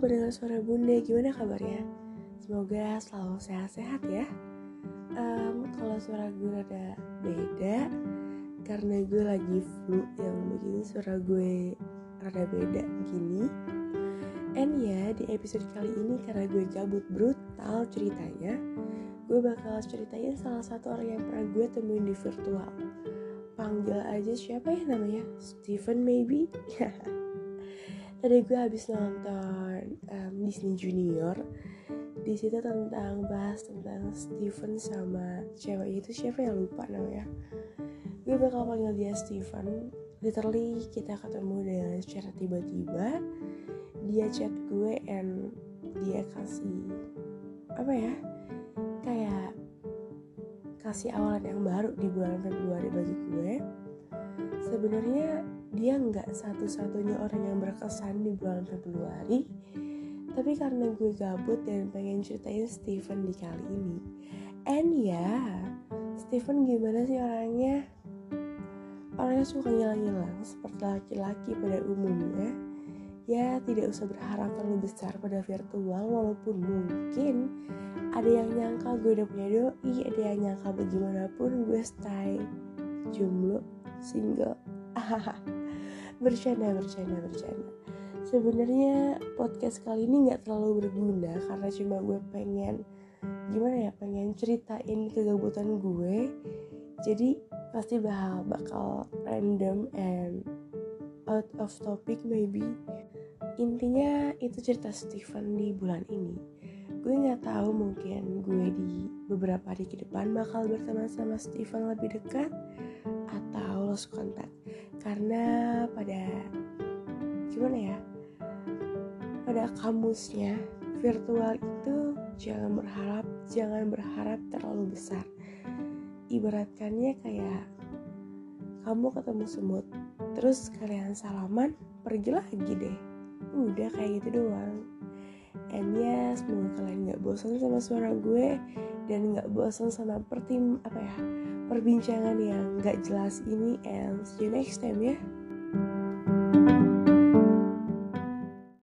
pendengar suara bunda, gimana kabarnya? Semoga selalu sehat-sehat ya. Um, kalau suara gue rada beda, karena gue lagi flu yang begini suara gue rada beda gini. And ya di episode kali ini karena gue gabut brutal ceritanya, gue bakal ceritain salah satu orang yang pernah gue temuin di virtual. Panggil aja siapa ya namanya? Steven maybe? tadi gue habis nonton um, Disney Junior. Di situ tentang bahas tentang Steven sama cewek itu. Siapa yang lupa namanya. Gue bakal panggil dia Steven literally kita ketemu dengan secara tiba-tiba. Dia chat gue and dia kasih apa ya? Kayak kasih awalan yang baru di bulan Februari bagi gue. Sebenarnya dia nggak satu-satunya orang yang berkesan di bulan Februari tapi karena gue gabut dan pengen ceritain Steven di kali ini. And ya yeah, Steven gimana sih orangnya? Orangnya suka ngilang-ngilang seperti laki-laki pada umumnya. Ya tidak usah berharap terlalu besar pada virtual walaupun mungkin ada yang nyangka gue udah punya doi ada yang nyangka bagaimanapun gue stay jomblo single bercanda bercanda bercanda. Sebenarnya podcast kali ini nggak terlalu berguna karena cuma gue pengen gimana ya pengen ceritain kegabutan gue. Jadi pasti bakal bakal random and out of topic maybe. Intinya itu cerita Steven di bulan ini. Gue nggak tahu mungkin gue di beberapa hari ke depan bakal berteman sama Steven lebih dekat lost contact. Karena pada gimana ya pada kamusnya virtual itu jangan berharap jangan berharap terlalu besar. Ibaratkannya kayak kamu ketemu semut terus kalian salaman pergi lagi deh. Udah kayak gitu doang. And ya semoga kalian nggak bosan sama suara gue dan nggak bosan sama pertim apa ya perbincangan yang nggak jelas ini and see you next time ya